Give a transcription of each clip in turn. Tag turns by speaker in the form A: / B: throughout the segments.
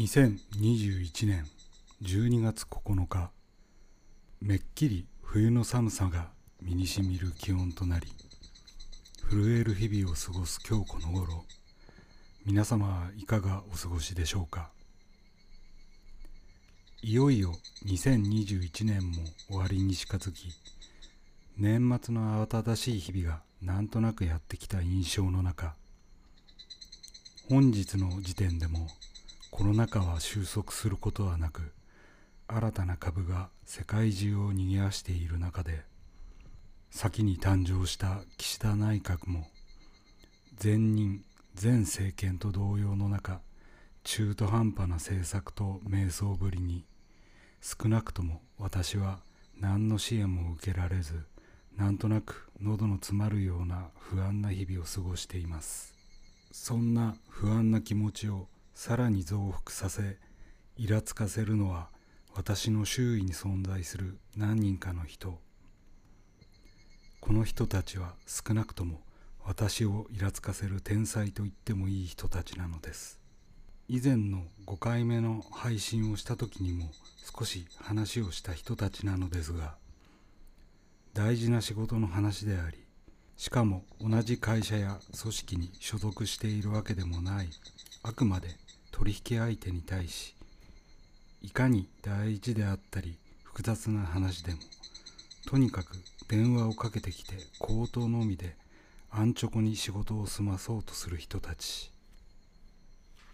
A: 2021年12月9日めっきり冬の寒さが身にしみる気温となり震える日々を過ごす今日この頃皆様はいかがお過ごしでしょうか。いよいよ2021年も終わりに近づき年末の慌ただしい日々がなんとなくやってきた印象の中本日の時点でもコロナ禍は収束することはなく新たな株が世界中を賑わしている中で先に誕生した岸田内閣も前任前政権と同様の中中途半端な政策と迷走ぶりに少なくとも私は何の支援も受けられずなんとなく喉の詰まるような不安な日々を過ごしています。そんな不安な気持ちをさらに増幅させイラつかせるのは私の周囲に存在する何人かの人。この人たちは少なくとも私をイラつかせる天才と言ってもいい人たちなのです。以前の5回目の配信をした時にも少し話をした人たちなのですが大事な仕事の話でありしかも同じ会社や組織に所属しているわけでもない。あくまで取引相手に対しいかに大事であったり複雑な話でもとにかく電話をかけてきて口頭のみで安直に仕事を済まそうとする人たち。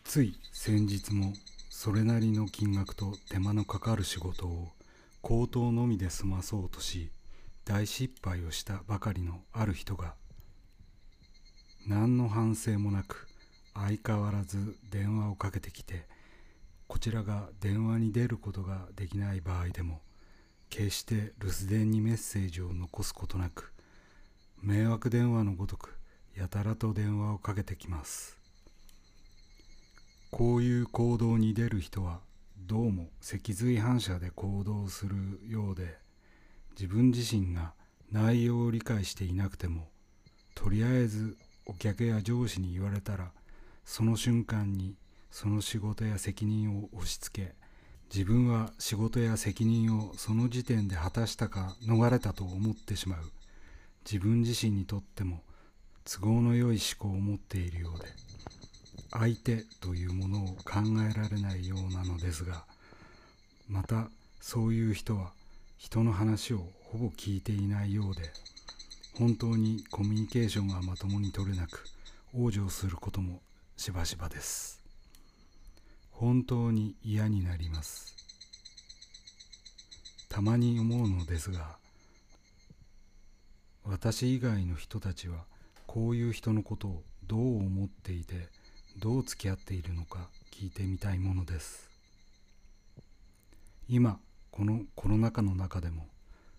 A: つい先日もそれなりの金額と手間のかかる仕事を口頭のみで済まそうとし大失敗をしたばかりのある人が何の反省もなく相変わらず電話をかけてきてこちらが電話に出ることができない場合でも決して留守電にメッセージを残すことなく迷惑電話のごとくやたらと電話をかけてきます。こういう行動に出る人はどうも脊髄反射で行動するようで自分自身が内容を理解していなくてもとりあえずお客や上司に言われたらその瞬間にその仕事や責任を押し付け自分は仕事や責任をその時点で果たしたか逃れたと思ってしまう。自分自身にとっても都合の良い思考を持っているようで相手というものを考えられないようなのですがまたそういう人は人の話をほぼ聞いていないようで本当にコミュニケーションがまともに取れなく往生することもしばしばです。本当に嫌になります。たまに思うのですが私以外の人たちはこういう人のことをどう思っていてどう付き合っているのか聞いてみたいものです。今このコロナ禍の中でも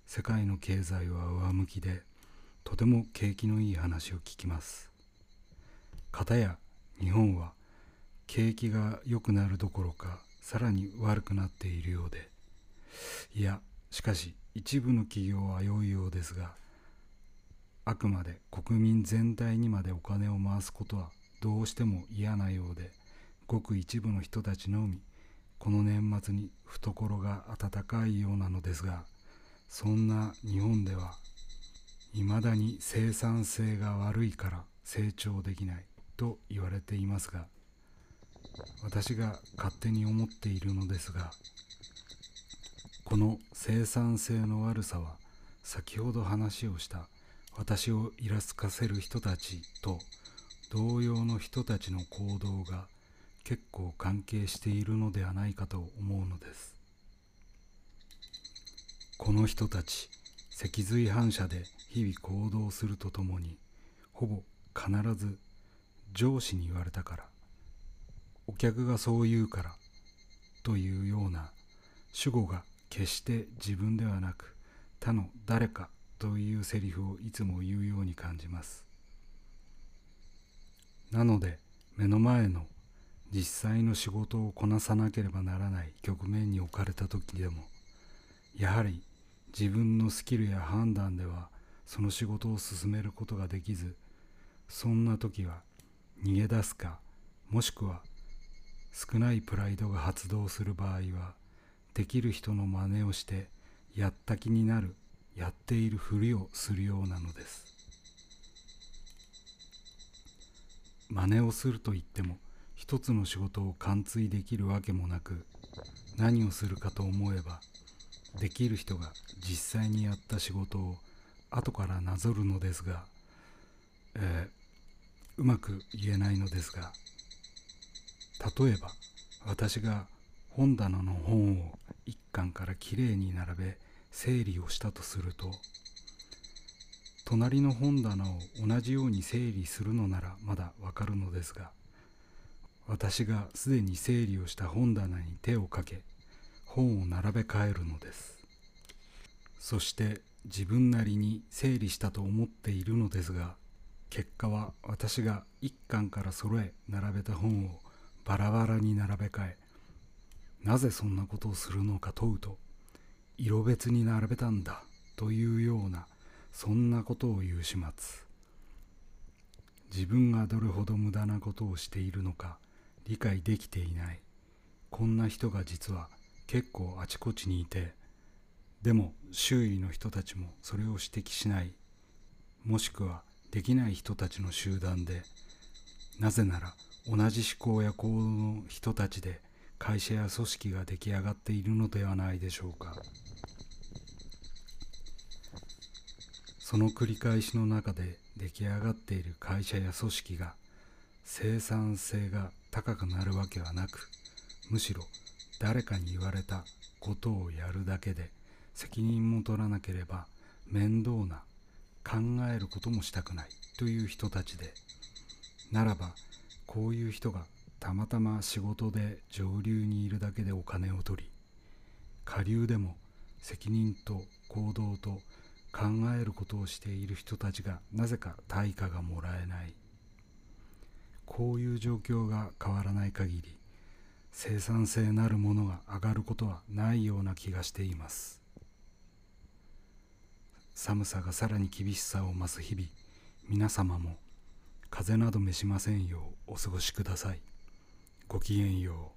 A: 世界の経済は上向きでとても景気のいい話を聞きます。片や日本は景気が良くなるどころかさらに悪くなっているようで。いやしかし一部の企業は良いようですがあくまで国民全体にまでお金を回すことはどうしても嫌なようでごく一部の人たちのみこの年末に懐が温かいようなのですがそんな日本ではいまだに生産性が悪いから成長できない。と言われていますが私が勝手に思っているのですがこの生産性の悪さは先ほど話をした私をイラつかせる人たちと同様の人たちの行動が結構関係しているのではないかと思うのです。この人たち脊髄反射で日々行動するとともにほぼ必ず上司に言われたからお客がそう言うからというような主語が決して自分ではなく他の誰かというセリフをいつも言うように感じます。なので目の前の実際の仕事をこなさなければならない局面に置かれた時でもやはり自分のスキルや判断ではその仕事を進めることができずそんな時は逃げ出すかもしくは少ないプライドが発動する場合はできる人の真似をしてやった気になるやっているふりをするようなのです。真似をすると言っても一つの仕事を完遂できるわけもなく何をするかと思えばできる人が実際にやった仕事を後からなぞるのですが、えー、うまく言えないのですが例えば私が本棚の本を一巻からきれいに並べ整理をしたとすると隣の本棚を同じように整理するのならまだわかるのですが私がすでに整理をした本棚に手をかけ本を並べ替えるのです。そして自分なりに整理したと思っているのですが結果は私が一巻から揃え並べた本をバラバラに並べ替えなぜそんなことをするのか問うと色別に並べたんだというようなそんなことを言う始末。自分がどれほど無駄なことをしているのか理解できていない。こんな人が実は結構あちこちにいてでも周囲の人たちもそれを指摘しない。もしくはできない人たちの集団でなぜなら同じ思考や行動の人たちで会社や組織が出来上がっているのではないでしょうか。その繰り返しの中で出来上がっている会社や組織が生産性が高くなるわけはなくむしろ誰かに言われたことをやるだけで責任も取らなければ面倒な考えることもしたくないという人たちでならばこういう人がたまたま仕事で上流にいるだけでお金を取り下流でも責任と行動と考えることをしている人たちがなぜか対価がもらえない。こういう状況が変わらない限り生産性なるものが上がることはないような気がしています。寒さがさらに厳しさを増す日々。皆様も風邪など召しませんようお過ごしください。ごきげんよう。